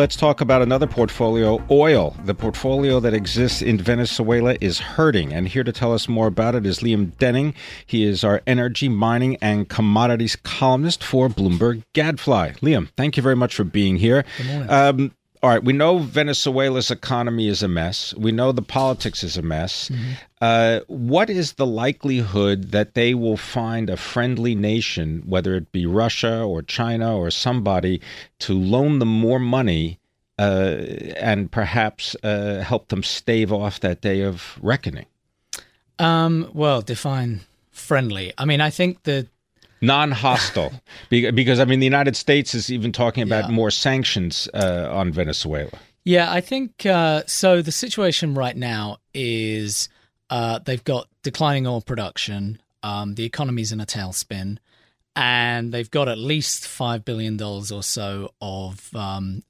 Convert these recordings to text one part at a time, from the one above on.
Let's talk about another portfolio, oil. The portfolio that exists in Venezuela is hurting. And here to tell us more about it is Liam Denning. He is our energy, mining, and commodities columnist for Bloomberg Gadfly. Liam, thank you very much for being here. Good morning. Um, all right, we know Venezuela's economy is a mess. We know the politics is a mess. Mm-hmm. Uh, what is the likelihood that they will find a friendly nation, whether it be Russia or China or somebody, to loan them more money uh, and perhaps uh, help them stave off that day of reckoning? Um, well, define friendly. I mean, I think that non-hostile. Because i mean the united states is even talking about yeah. more sanctions uh, on venezuela. Yeah i think uh, so the situation right now is uh, they've got declining oil production um, the economy's in a tailspin and they've got at least $5 billion or so of um,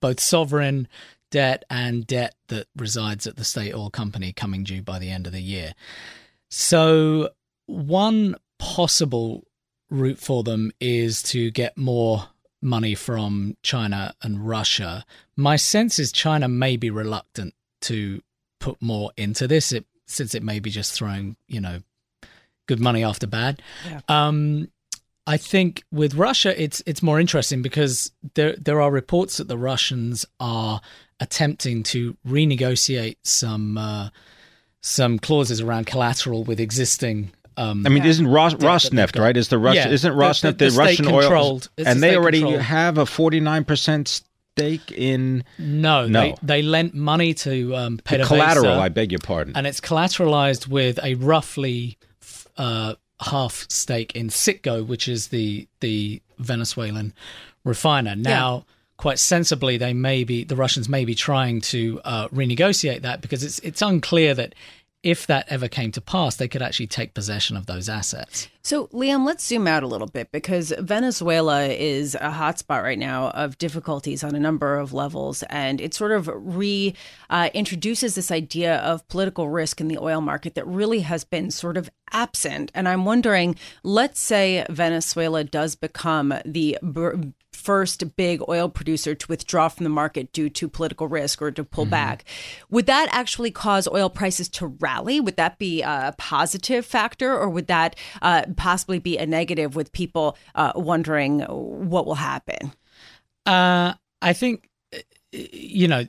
both sovereign debt and debt that resides at the state oil company coming due by the end of the year. So one possible route for them is to get more money from China and Russia. My sense is China may be reluctant to put more into this, it, since it may be just throwing, you know, good money after bad. Yeah. Um, I think with Russia, it's it's more interesting because there there are reports that the Russians are attempting to renegotiate some uh, some clauses around collateral with existing um, I mean, isn't Ros- Rosneft right? Is the Russian yeah, isn't Rosneft the, the, the, the Russian oil? And they already controlled. have a forty nine percent stake in. No, no. They, they lent money to um, PDVSA, collateral. I beg your pardon. And it's collateralized with a roughly uh, half stake in Citgo, which is the the Venezuelan refiner. Now. Yeah quite sensibly they may be the Russians may be trying to uh, renegotiate that because it's it's unclear that if that ever came to pass, they could actually take possession of those assets. So, Liam, let's zoom out a little bit because Venezuela is a hotspot right now of difficulties on a number of levels. And it sort of reintroduces uh, this idea of political risk in the oil market that really has been sort of absent. And I'm wondering let's say Venezuela does become the first big oil producer to withdraw from the market due to political risk or to pull mm-hmm. back. Would that actually cause oil prices to rally? Would that be a positive factor or would that uh, possibly be a negative with people uh, wondering what will happen? Uh, I think, you know,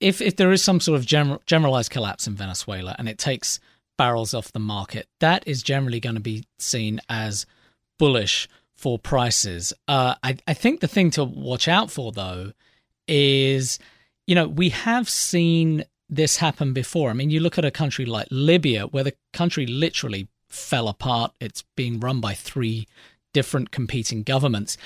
if, if there is some sort of general, generalized collapse in Venezuela and it takes barrels off the market, that is generally going to be seen as bullish for prices. Uh, I, I think the thing to watch out for, though, is you know, we have seen this happen before. I mean, you look at a country like Libya, where the country literally fell apart. It's being run by three different competing governments.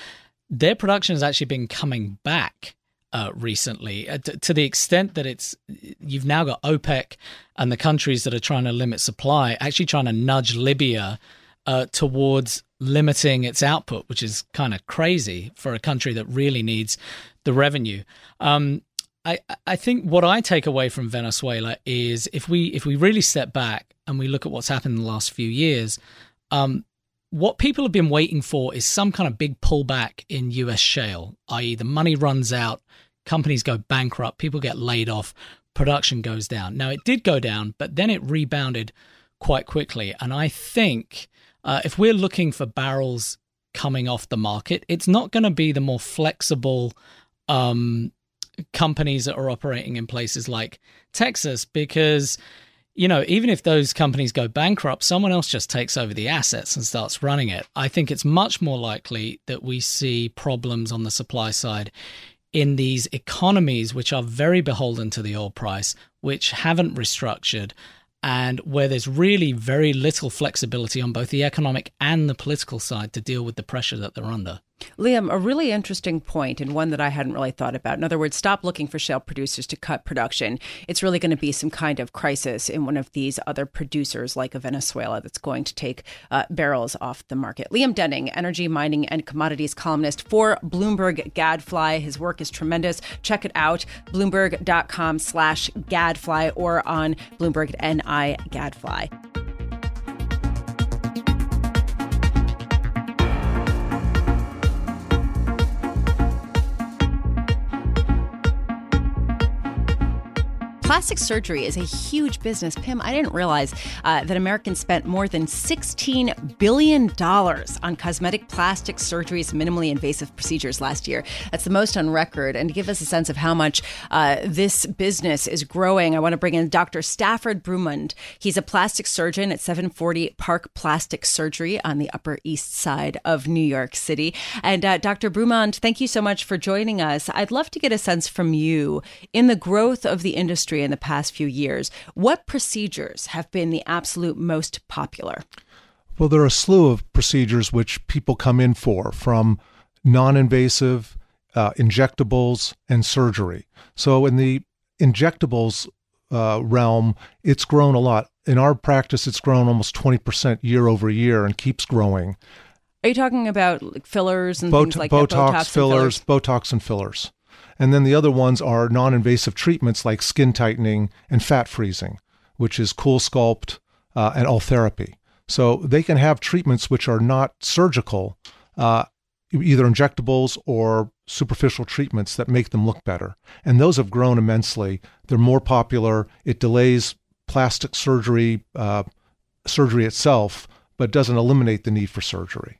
Their production has actually been coming back uh, recently uh, t- to the extent that it's you've now got OPEC and the countries that are trying to limit supply actually trying to nudge Libya uh, towards limiting its output, which is kind of crazy for a country that really needs the revenue. Um, I, I think what I take away from Venezuela is if we if we really step back and we look at what's happened in the last few years, um, what people have been waiting for is some kind of big pullback in U.S. shale, i.e., the money runs out, companies go bankrupt, people get laid off, production goes down. Now it did go down, but then it rebounded quite quickly, and I think uh, if we're looking for barrels coming off the market, it's not going to be the more flexible um, companies that are operating in places like Texas because you know, even if those companies go bankrupt, someone else just takes over the assets and starts running it. I think it's much more likely that we see problems on the supply side in these economies which are very beholden to the oil price, which haven't restructured and where there's really very little flexibility on both the economic and the political side to deal with the pressure that they're under. Liam, a really interesting point and one that I hadn't really thought about. In other words, stop looking for shale producers to cut production. It's really going to be some kind of crisis in one of these other producers, like a Venezuela, that's going to take uh, barrels off the market. Liam Denning, energy, mining, and commodities columnist for Bloomberg Gadfly. His work is tremendous. Check it out, bloomberg.com slash gadfly or on Bloomberg NI Gadfly. Plastic surgery is a huge business. Pimm, I didn't realize uh, that Americans spent more than $16 billion on cosmetic plastic surgeries, minimally invasive procedures last year. That's the most on record. And to give us a sense of how much uh, this business is growing, I want to bring in Dr. Stafford Broumand. He's a plastic surgeon at 740 Park Plastic Surgery on the Upper East Side of New York City. And uh, Dr. Broumand, thank you so much for joining us. I'd love to get a sense from you in the growth of the industry in the past few years. What procedures have been the absolute most popular? Well, there are a slew of procedures which people come in for, from non invasive, uh, injectables, and surgery. So, in the injectables uh, realm, it's grown a lot. In our practice, it's grown almost 20% year over year and keeps growing. Are you talking about like fillers and Bot- things like Botox, that? Botox fillers, fillers, Botox, and fillers. And then the other ones are non invasive treatments like skin tightening and fat freezing, which is CoolSculpt uh, and Ultherapy. So they can have treatments which are not surgical, uh, either injectables or superficial treatments that make them look better. And those have grown immensely. They're more popular. It delays plastic surgery, uh, surgery itself, but doesn't eliminate the need for surgery.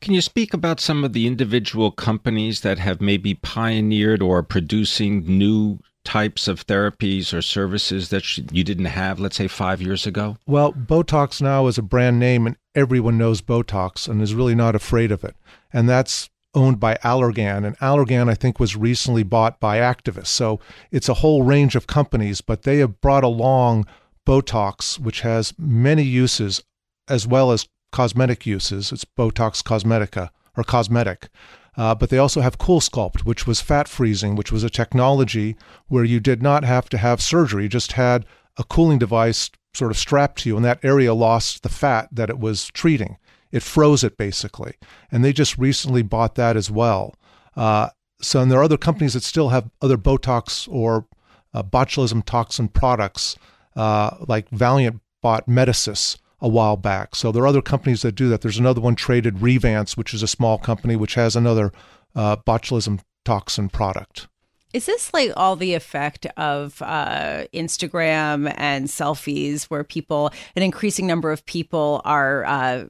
Can you speak about some of the individual companies that have maybe pioneered or producing new types of therapies or services that you didn't have, let's say, five years ago? Well, Botox now is a brand name, and everyone knows Botox and is really not afraid of it. And that's owned by Allergan. And Allergan, I think, was recently bought by Actavis. So it's a whole range of companies, but they have brought along Botox, which has many uses, as well as cosmetic uses. It's Botox Cosmetica or cosmetic. Uh, but they also have CoolSculpt, which was fat freezing, which was a technology where you did not have to have surgery, you just had a cooling device sort of strapped to you, and that area lost the fat that it was treating. It froze it basically. And they just recently bought that as well. Uh, so, and there are other companies that still have other Botox or uh, botulism toxin products, uh, like Valeant bought Medicis, a while back. So there are other companies that do that. There's another one traded, Revance, which is a small company which has another uh, botulism toxin product. Is this like all the effect of uh, Instagram and selfies, where people, an increasing number of people, are uh,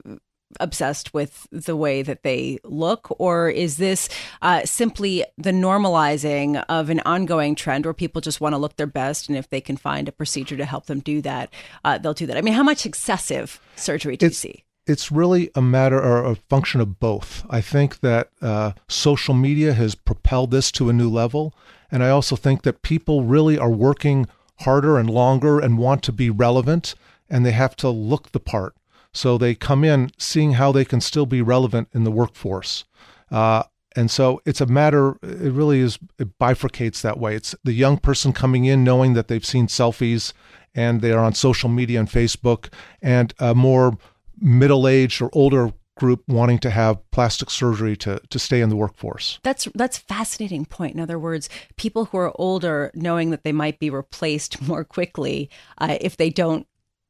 obsessed with the way that they look, or is this uh, simply the normalizing of an ongoing trend where people just want to look their best, and if they can find a procedure to help them do that, uh, they'll do that? I mean, how much excessive surgery do it's, you see? It's really a matter or a function of both. I think that uh, social media has propelled this to a new level, and I also think that people really are working harder and longer and want to be relevant, and they have to look the part so they come in seeing how they can still be relevant in the workforce. Uh, and so it's a matter, it really is, it bifurcates that way. It's the young person coming in knowing that they've seen selfies and they are on social media and Facebook, and a more middle aged or older group wanting to have plastic surgery to, to stay in the workforce. That's that's fascinating point. In other words, people who are older knowing that they might be replaced more quickly uh, if they don't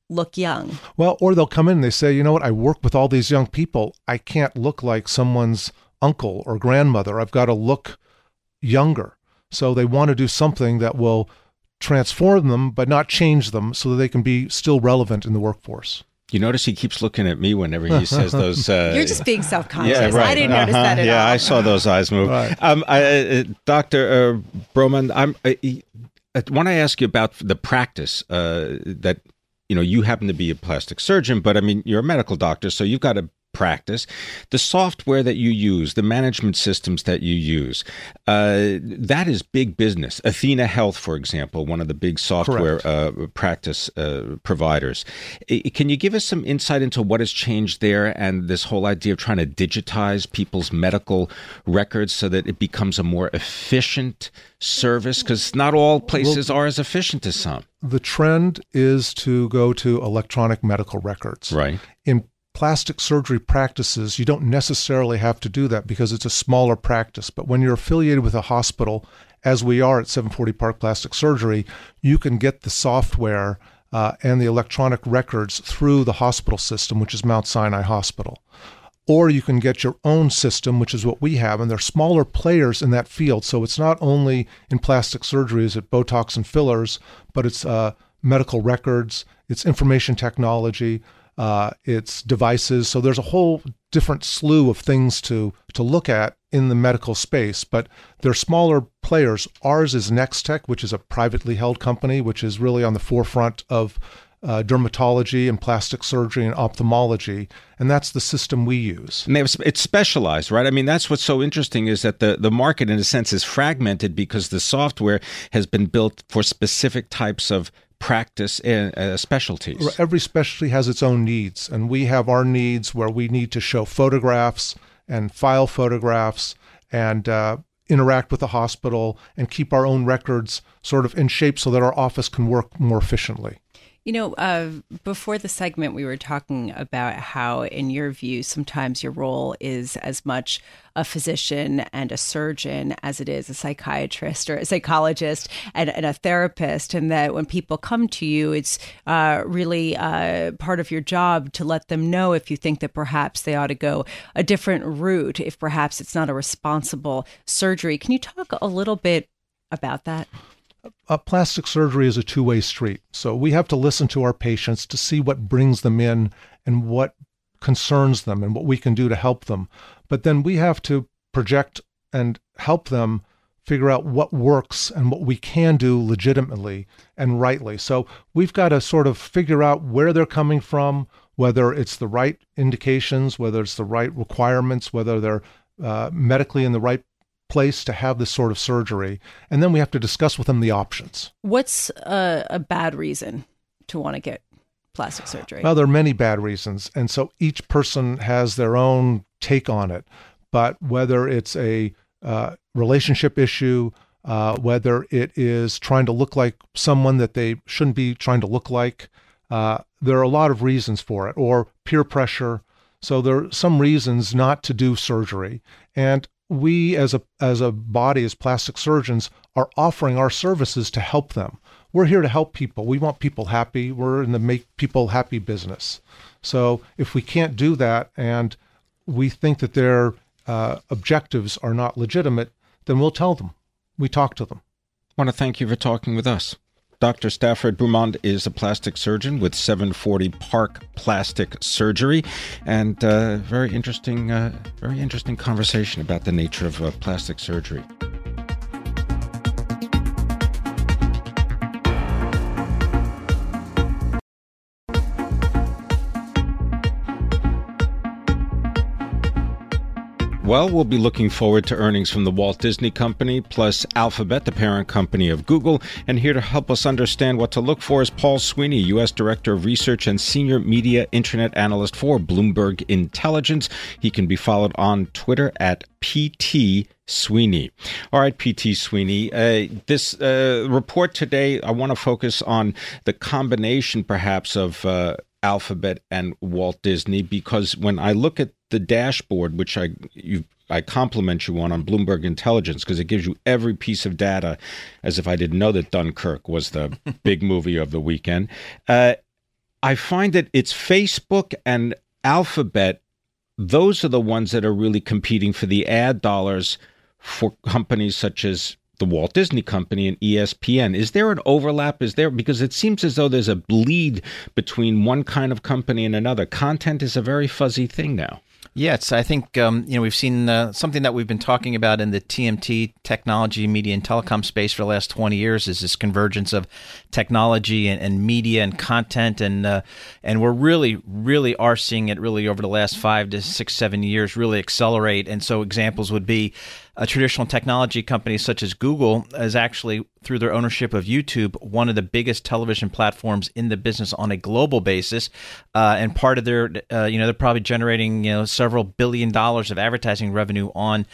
look young. Well, or they'll come in and they say, you know what, I work with all these young people. I can't look like someone's uncle or grandmother. I've got to look younger. So they want to do something that will transform them, but not change them so that they can be still relevant in the workforce. You notice he keeps looking at me whenever he says those. Uh, You're just being self-conscious. Yeah, right. I didn't uh-huh. notice that at yeah, all. Yeah, I saw those eyes move. Right. Um, I, uh, Doctor uh, Broumand, I'm. I, I want to ask you about the practice uh, that you know, you happen to be a plastic surgeon, but I mean, you're a medical doctor, so you've got a practice. The software that you use, the management systems that you use, uh, that is big business. Athena Health, for example, one of the big software uh, practice uh, providers. Can you give us some insight into what has changed there and this whole idea of trying to digitize people's medical records so that it becomes a more efficient service? Because not all places well, are as efficient as some. The trend is to go to electronic medical records. Right. In plastic surgery practices, you don't necessarily have to do that because it's a smaller practice. But when you're affiliated with a hospital, as we are at 740 Park Plastic Surgery, you can get the software uh, and the electronic records through the hospital system, which is Mount Sinai Hospital. Or you can get your own system, which is what we have, and there are smaller players in that field. So it's not only in plastic surgeries at Botox and fillers, but it's uh, medical records, it's information technology, uh, its devices. So there's a whole different slew of things to to look at in the medical space. But they're smaller players. Ours is Nextech, which is a privately held company, which is really on the forefront of uh, dermatology and plastic surgery and ophthalmology, and that's the system we use. And it's specialized, right? I mean, that's what's so interesting is that the, the market, in a sense, is fragmented because the software has been built for specific types of practice uh, specialties. Every specialty has its own needs, and we have our needs where we need to show photographs and file photographs and uh, interact with the hospital and keep our own records sort of in shape so that our office can work more efficiently. You know, uh, before the segment, we were talking about how, in your view, sometimes your role is as much a physician and a surgeon as it is a psychiatrist or a psychologist and, and a therapist. And that when people come to you, it's uh, really uh, part of your job to let them know if you think that perhaps they ought to go a different route, if perhaps it's not a responsible surgery. Can you talk a little bit about that? Plastic surgery is a two way street. So we have to listen to our patients to see what brings them in and what concerns them and what we can do to help them. But then we have to project and help them figure out what works and what we can do legitimately and rightly. So we've got to sort of figure out where they're coming from, whether it's the right indications, whether it's the right requirements, whether they're uh, medically in the right place to have this sort of surgery, and then we have to discuss with them the options. What's a, a bad reason to want to get plastic surgery? Well, there are many bad reasons, and so each person has their own take on it. But whether it's a uh, relationship issue, uh, whether it is trying to look like someone that they shouldn't be trying to look like, uh, there are a lot of reasons for it, or peer pressure. So there are some reasons not to do surgery. And we as a as a body as plastic surgeons are offering our services to help them. We're here to help people. We want people happy. We're in the make people happy business. So if we can't do that and we think that their uh, objectives are not legitimate then we'll tell them. We talk to them. I want to thank you for talking with us Dr. Stafford Broumand is a plastic surgeon with 740 Park Plastic Surgery, and uh, very interesting, uh, very interesting conversation about the nature of uh, plastic surgery. Well, we'll be looking forward to earnings from the Walt Disney Company plus Alphabet, the parent company of Google. And here to help us understand what to look for is Paul Sweeney, U.S. Director of Research and Senior Media Internet Analyst for Bloomberg Intelligence. He can be followed on Twitter at PT Sweeney. All right, PT Sweeney. Uh, this uh, report today, I want to focus on the combination, perhaps, of uh, Alphabet and Walt Disney because when I look at the dashboard, which I you I compliment you on on Bloomberg Intelligence because it gives you every piece of data, as if I didn't know that Dunkirk was the big movie of the weekend. Uh, I find that it's Facebook and Alphabet; those are the ones that are really competing for the ad dollars for companies such as the Walt Disney Company and ESPN. Is there an overlap? Is there because it seems as though there's a bleed between one kind of company and another. Content is a very fuzzy thing now. Yes, I think um, you know we've seen uh, something that we've been talking about in the TMT technology, media, and telecom space for the last twenty years is this convergence of technology and, and media and content, and uh, and we're really, really are seeing it really over the last five to six, seven years really accelerate. And so examples would be a traditional technology company such as Google is actually, through their ownership of YouTube, one of the biggest television platforms in the business on a global basis. Uh, and part of their, uh, you know, they're probably generating, you know, several billion dollars of advertising revenue on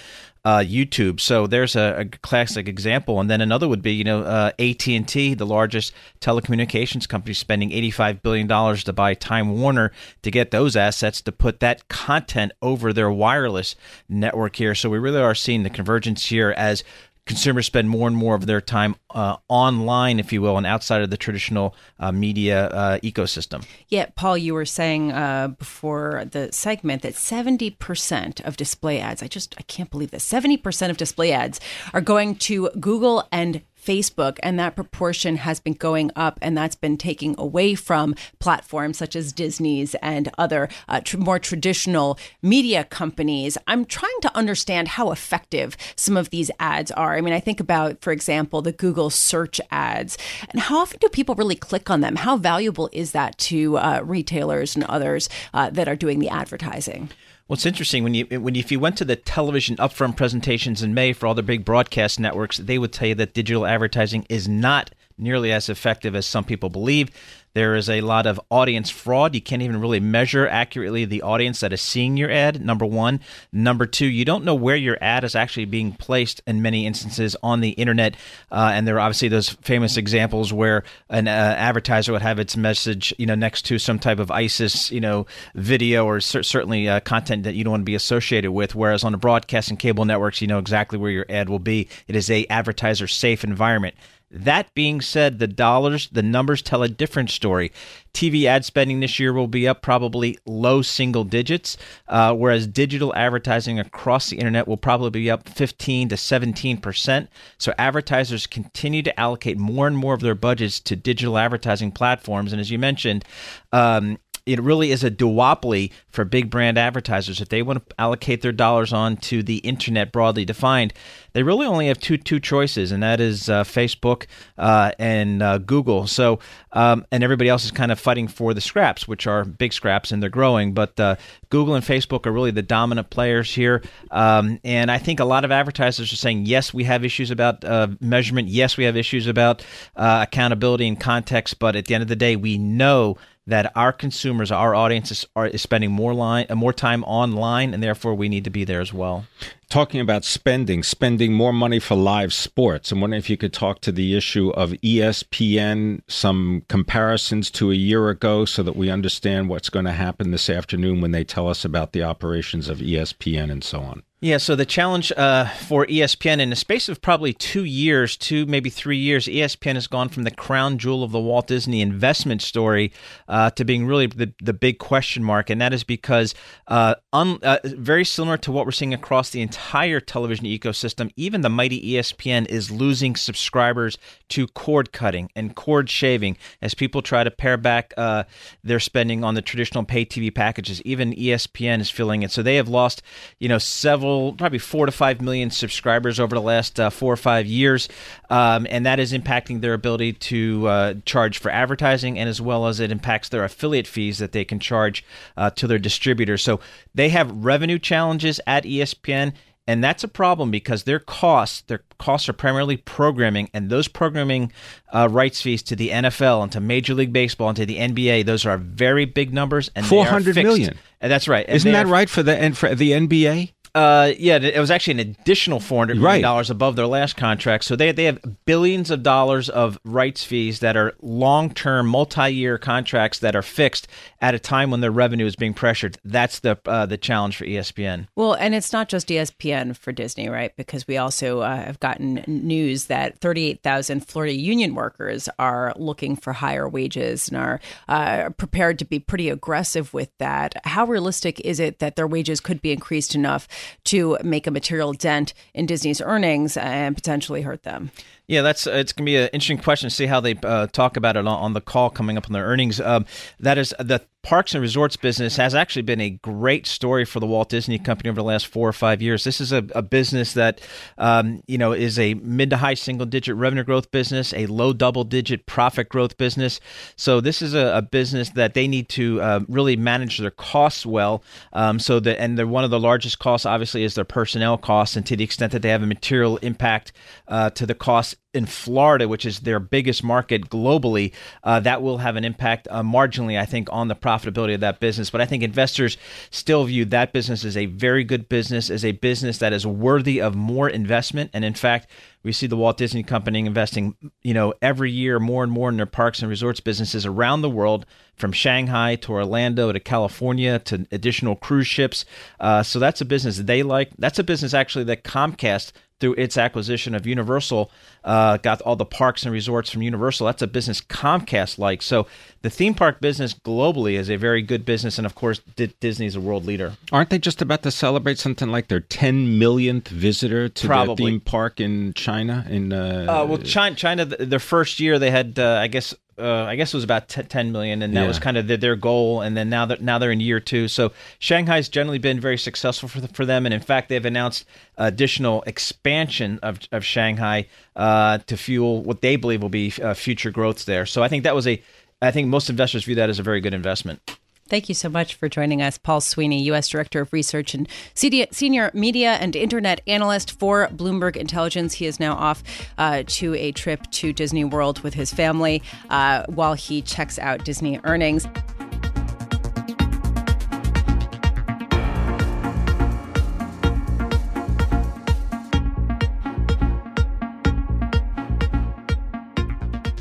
uh, YouTube. So there's a, a, classic example, and then another would be you know uh, AT and T, the largest telecommunications company, spending 85 billion dollars to buy Time Warner to get those assets to put that content over their wireless network here. So we really are seeing the convergence here as consumers spend more and more of their time uh, online, if you will, and outside of the traditional uh, media uh, ecosystem. Yeah, Paul, you were saying uh, before the segment that 70% of display ads, I just, I can't believe this, 70% of display ads are going to Google and Facebook, and that proportion has been going up, and that's been taking away from platforms such as Disney's and other uh, tr- more traditional media companies. I'm trying to understand how effective some of these ads are. I mean, I think about, for example, the Google search ads, and how often do people really click on them? How valuable is that to uh, retailers and others uh, that are doing the advertising? It's interesting when you when if you went to the television upfront presentations in May for all the big broadcast networks, they would tell you that digital advertising is not nearly as effective as some people believe. There is a lot of audience fraud. You can't even really measure accurately the audience that is seeing your ad, number one. Number two, you don't know where your ad is actually being placed in many instances on the internet. Uh, and there are obviously those famous examples where an uh, advertiser would have its message, you know, next to some type of ISIS, you know, video or cer- certainly uh, content that you don't want to be associated with. Whereas on the broadcast and cable networks, you know exactly where your ad will be. It is a advertiser safe environment. That being said, the dollars, the numbers tell a different story. TV ad spending this year will be up probably low single digits, uh, whereas digital advertising across the internet will probably be up 15 to 17 percent. So advertisers continue to allocate more and more of their budgets to digital advertising platforms. And as you mentioned, um, it really is a duopoly for big brand advertisers. If they want to allocate their dollars on to the internet broadly defined, they really only have two two choices, and that is uh, Facebook uh, and uh, Google. So, um, and everybody else is kind of fighting for the scraps, which are big scraps, and they're growing. But uh, Google and Facebook are really the dominant players here. Um, and I think a lot of advertisers are saying, yes, we have issues about uh, measurement. Yes, we have issues about uh, accountability and context. But at the end of the day, we know that our consumers, our audiences, are is spending more line, uh, more time online, and therefore we need to be there as well. Talking about spending, spending more money for live sports. I'm wondering if you could talk to the issue of ESPN, some comparisons to a year ago, so that we understand what's going to happen this afternoon when they tell us about the operations of ESPN and so on. Yeah, so the challenge uh, for ESPN in the space of probably two years, two maybe three years, ESPN has gone from the crown jewel of the Walt Disney investment story uh, to being really the, the big question mark, and that is because uh, un, uh, very similar to what we're seeing across the entire television ecosystem, even the mighty ESPN is losing subscribers to cord cutting and cord shaving as people try to pare back uh, their spending on the traditional pay TV packages. Even ESPN is feeling it, so they have lost, you know, several probably four to five million subscribers over the last uh, four or five years, um, and that is impacting their ability to uh, charge for advertising, and as well as it impacts their affiliate fees that they can charge uh, to their distributors. So they have revenue challenges at ESPN. And that's a problem because their costs, their costs are primarily programming, and those programming uh, rights fees to the NFL and to Major League Baseball and to the NBA, those are very big numbers. And four hundred million. And that's right. And Isn't that right for the and for the NBA? Uh, yeah, it was actually an additional four hundred million dollars right. above their last contract. So they they have billions of dollars of rights fees that are long term, multi year contracts that are fixed at a time when their revenue is being pressured. That's the uh, the challenge for ESPN. Well, and it's not just ESPN for Disney, right? Because we also uh, have gotten news that thirty eight thousand Florida union workers are looking for higher wages and are uh, prepared to be pretty aggressive with that. How realistic is it that their wages could be increased enough? To make a material dent in Disney's earnings and potentially hurt them. Yeah, that's it's going to be an interesting question to see how they uh, talk about it on, on, the call coming up on their earnings. Um, that is the parks and resorts business has actually been a great story for the Walt Disney Company over the last four or five years. This is a, a business that um, you know is a mid to high single digit revenue growth business, a low double digit profit growth business. So this is a, a business that they need to uh, really manage their costs well. Um, so that and they're one of the largest costs obviously is their personnel costs, and to the extent that they have a material impact uh, to the costs in Florida, which is their biggest market globally, uh, that will have an impact uh, marginally, I think, on the profitability of that business. But I think investors still view that business as a very good business, as a business that is worthy of more investment. And in fact, we see the Walt Disney Company investing, you know, every year more and more in their parks and resorts businesses around the world, from Shanghai to Orlando to California to additional cruise ships. Uh, so that's a business they like. That's a business actually that Comcast through its acquisition of Universal, uh, got all the parks and resorts from Universal. That's a business Comcast like. So the theme park business globally is a very good business, and of course, D- Disney's a world leader. Aren't they just about to celebrate something like their 10 millionth visitor to Probably. the theme park in China? In uh, uh, well, China, China, their first year they had, uh, I guess, uh, I guess it was about 10 million, and that yeah. was kind of the, their goal. And then now that now they're in year two, so Shanghai's generally been very successful for the, for them, and in fact, they've announced additional expansion of of Shanghai uh, to fuel what they believe will be uh, future growths there. So I think that was a, I think most investors view that as a very good investment. Thank you so much for joining us. Paul Sweeney, U.S. Director of Research and Senior Media and Internet Analyst for Bloomberg Intelligence. He is now off uh, to a trip to Disney World with his family uh, while he checks out Disney earnings.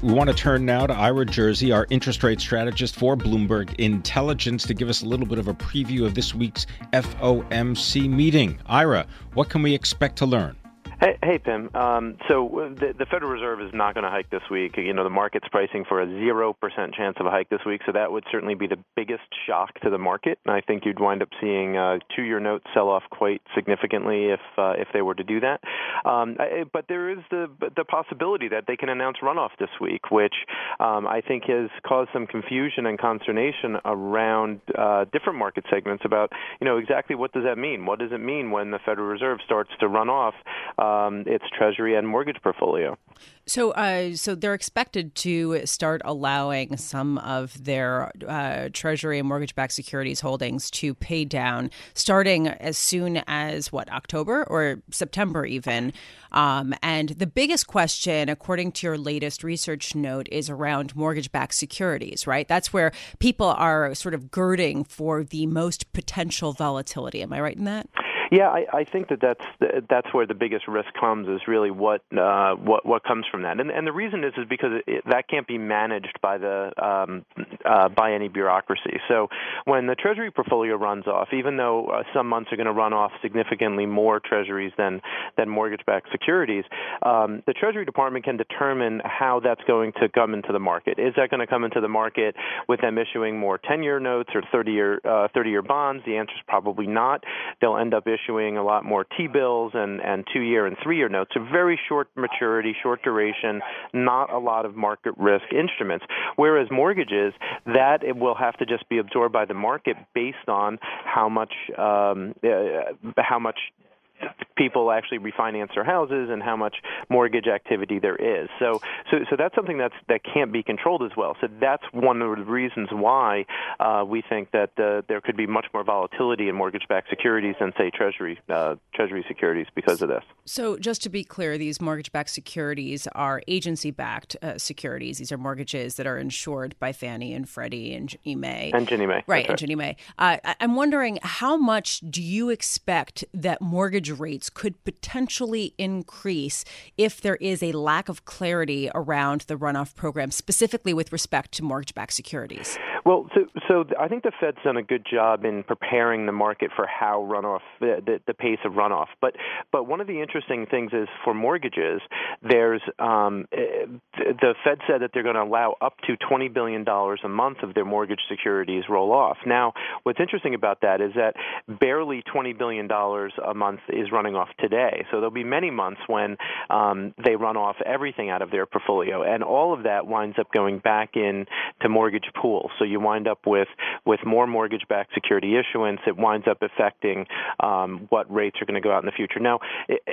We want to turn now to Ira Jersey, our interest rate strategist for Bloomberg Intelligence, to give us a little bit of a preview of this week's FOMC meeting. Ira, what can we expect to learn? Hey, hey Pimm. Um, so uh, the, the, Federal Reserve is not going to hike this week. You know, the market's pricing for a zero percent chance of a hike this week, so that would certainly be the biggest shock to the market. And I think you'd wind up seeing uh, two-year notes sell off quite significantly if uh, if they were to do that. Um, I, but there is the the possibility that they can announce runoff this week, which um, I think has caused some confusion and consternation around uh, different market segments about you know exactly what does that mean? What does it mean when the Federal Reserve starts to run off? Um, its treasury and mortgage portfolio. So, uh, so they're expected to start allowing some of their uh, treasury and mortgage-backed securities holdings to pay down, starting as soon as what October or September, even. Um, and the biggest question, according to your latest research note, is around mortgage-backed securities. Right, that's where people are sort of girding for the most potential volatility. Am I right in that? Yeah, I, I think that that's that's where the biggest risk comes is really what uh, what what comes from that, and and the reason is is because it, that can't be managed by the um, uh, by any bureaucracy. So when the Treasury portfolio runs off, even though uh, some months are going to run off significantly more Treasuries than than mortgage-backed securities, um, the Treasury Department can determine how that's going to come into the market. Is that going to come into the market with them issuing more 10-year notes or 30-year uh, 30-year bonds? The answer is probably not. They'll end up issuing issuing a lot more T-bills and, and two-year and three-year notes. So very short maturity, short duration, not a lot of market risk instruments. Whereas mortgages, that will have to just be absorbed by the market based on how much um, uh, how much people actually refinance their houses and how much mortgage activity there is. So, so, so that's something that's that can't be controlled as well. So that's one of the reasons why uh, we think that uh, there could be much more volatility in mortgage-backed securities than say Treasury uh, Treasury securities because of this. So, just to be clear, these mortgage-backed securities are agency-backed uh, securities. These are mortgages that are insured by Fannie and Freddie and Ginnie Mae. And Ginnie Mae, right? right. And Ginnie Mae. Uh, I'm wondering how much do you expect that mortgage rates could potentially increase if there is a lack of clarity around the runoff program, specifically with respect to mortgage backed securities? Well, so, so I think the Fed's done a good job in preparing the market for how runoff, the, the, the pace of runoff. But, but one of the interesting things is for mortgages, there's um, eh, the Fed said that they're going to allow up to $20 billion a month of their mortgage securities roll off. Now, what's interesting about that is that barely $20 billion a month is is running off today. So there'll be many months when um, they run off everything out of their portfolio, and all of that winds up going back in to mortgage pools. So you wind up with with more mortgage-backed security issuance. It winds up affecting um, what rates are going to go out in the future. Now,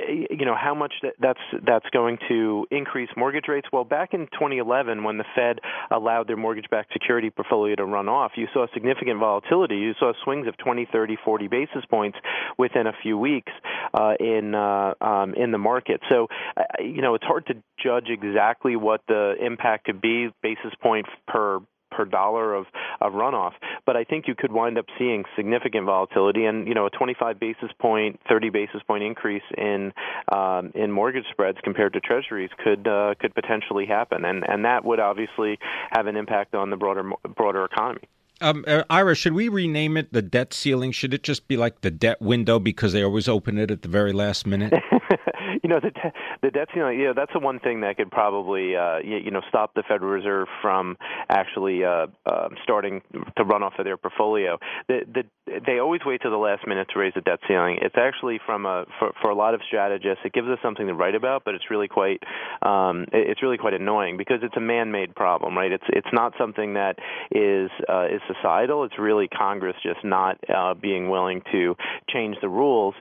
you know how much that, that's that's going to increase mortgage rates. Well, back in 2011, when the Fed allowed their mortgage-backed security portfolio to run off, you saw significant volatility. You saw swings of 20, 30, 40 basis points within a few weeks uh, in uh, um, in the market. So, uh, you know, it's hard to judge exactly what the impact could be, basis point per per dollar of, of runoff. But I think you could wind up seeing significant volatility, and you know, a 25 basis point, 30 basis point increase in um, in mortgage spreads compared to Treasuries could uh, could potentially happen, and and that would obviously have an impact on the broader broader economy. Um, uh, Ira, should we rename it the debt ceiling? Should it just be like the debt window because they always open it at the very last minute? you know, the de- the debt ceiling. You know, that's the one thing that could probably uh, you, you know stop the Federal Reserve from actually uh, uh, starting to run off of their portfolio. The, the, they always wait to the last minute to raise the debt ceiling. It's actually from a for, for a lot of strategists, it gives us something to write about, but it's really quite um, it's really quite annoying because it's a man-made problem, right? It's it's not something that is uh, is societal. It's really Congress just not uh, being willing to change the rules,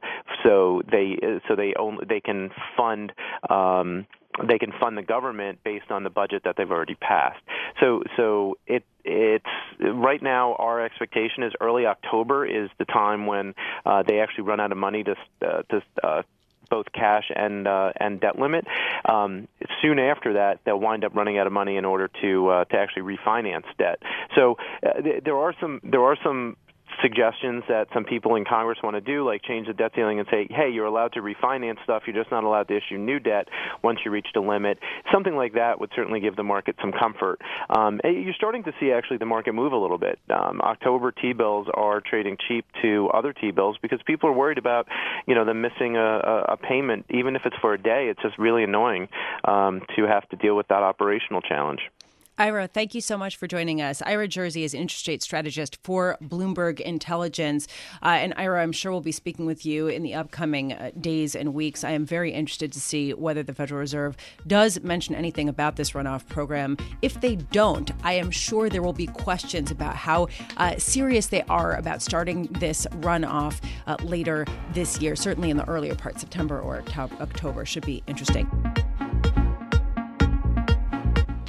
so they so they only they can fund. Um, they can fund the government based on the budget that they've already passed. So, so it it's right now our expectation is early October is the time when uh, they actually run out of money to uh, to uh, both cash and uh, and debt limit. Um, soon after that, they'll wind up running out of money in order to uh, to actually refinance debt. So uh, th- there are some there are some suggestions that some people in Congress want to do, like change the debt ceiling and say, hey, you're allowed to refinance stuff, you're just not allowed to issue new debt once you reach the limit. Something like that would certainly give the market some comfort. Um, you're starting to see actually the market move a little bit. Um, October T-bills are trading cheap to other T-bills because people are worried about, you know, them missing a, a payment, even if it's for a day. It's just really annoying um, to have to deal with that operational challenge. Ira, thank you so much for joining us. Ira Jersey is interest rate strategist for Bloomberg Intelligence. Uh, and Ira, I'm sure we'll be speaking with you in the upcoming uh, days and weeks. I am very interested to see whether the Federal Reserve does mention anything about this runoff program. If they don't, I am sure there will be questions about how uh, serious they are about starting this runoff uh, later this year. Certainly in the earlier part, September or October, should be interesting.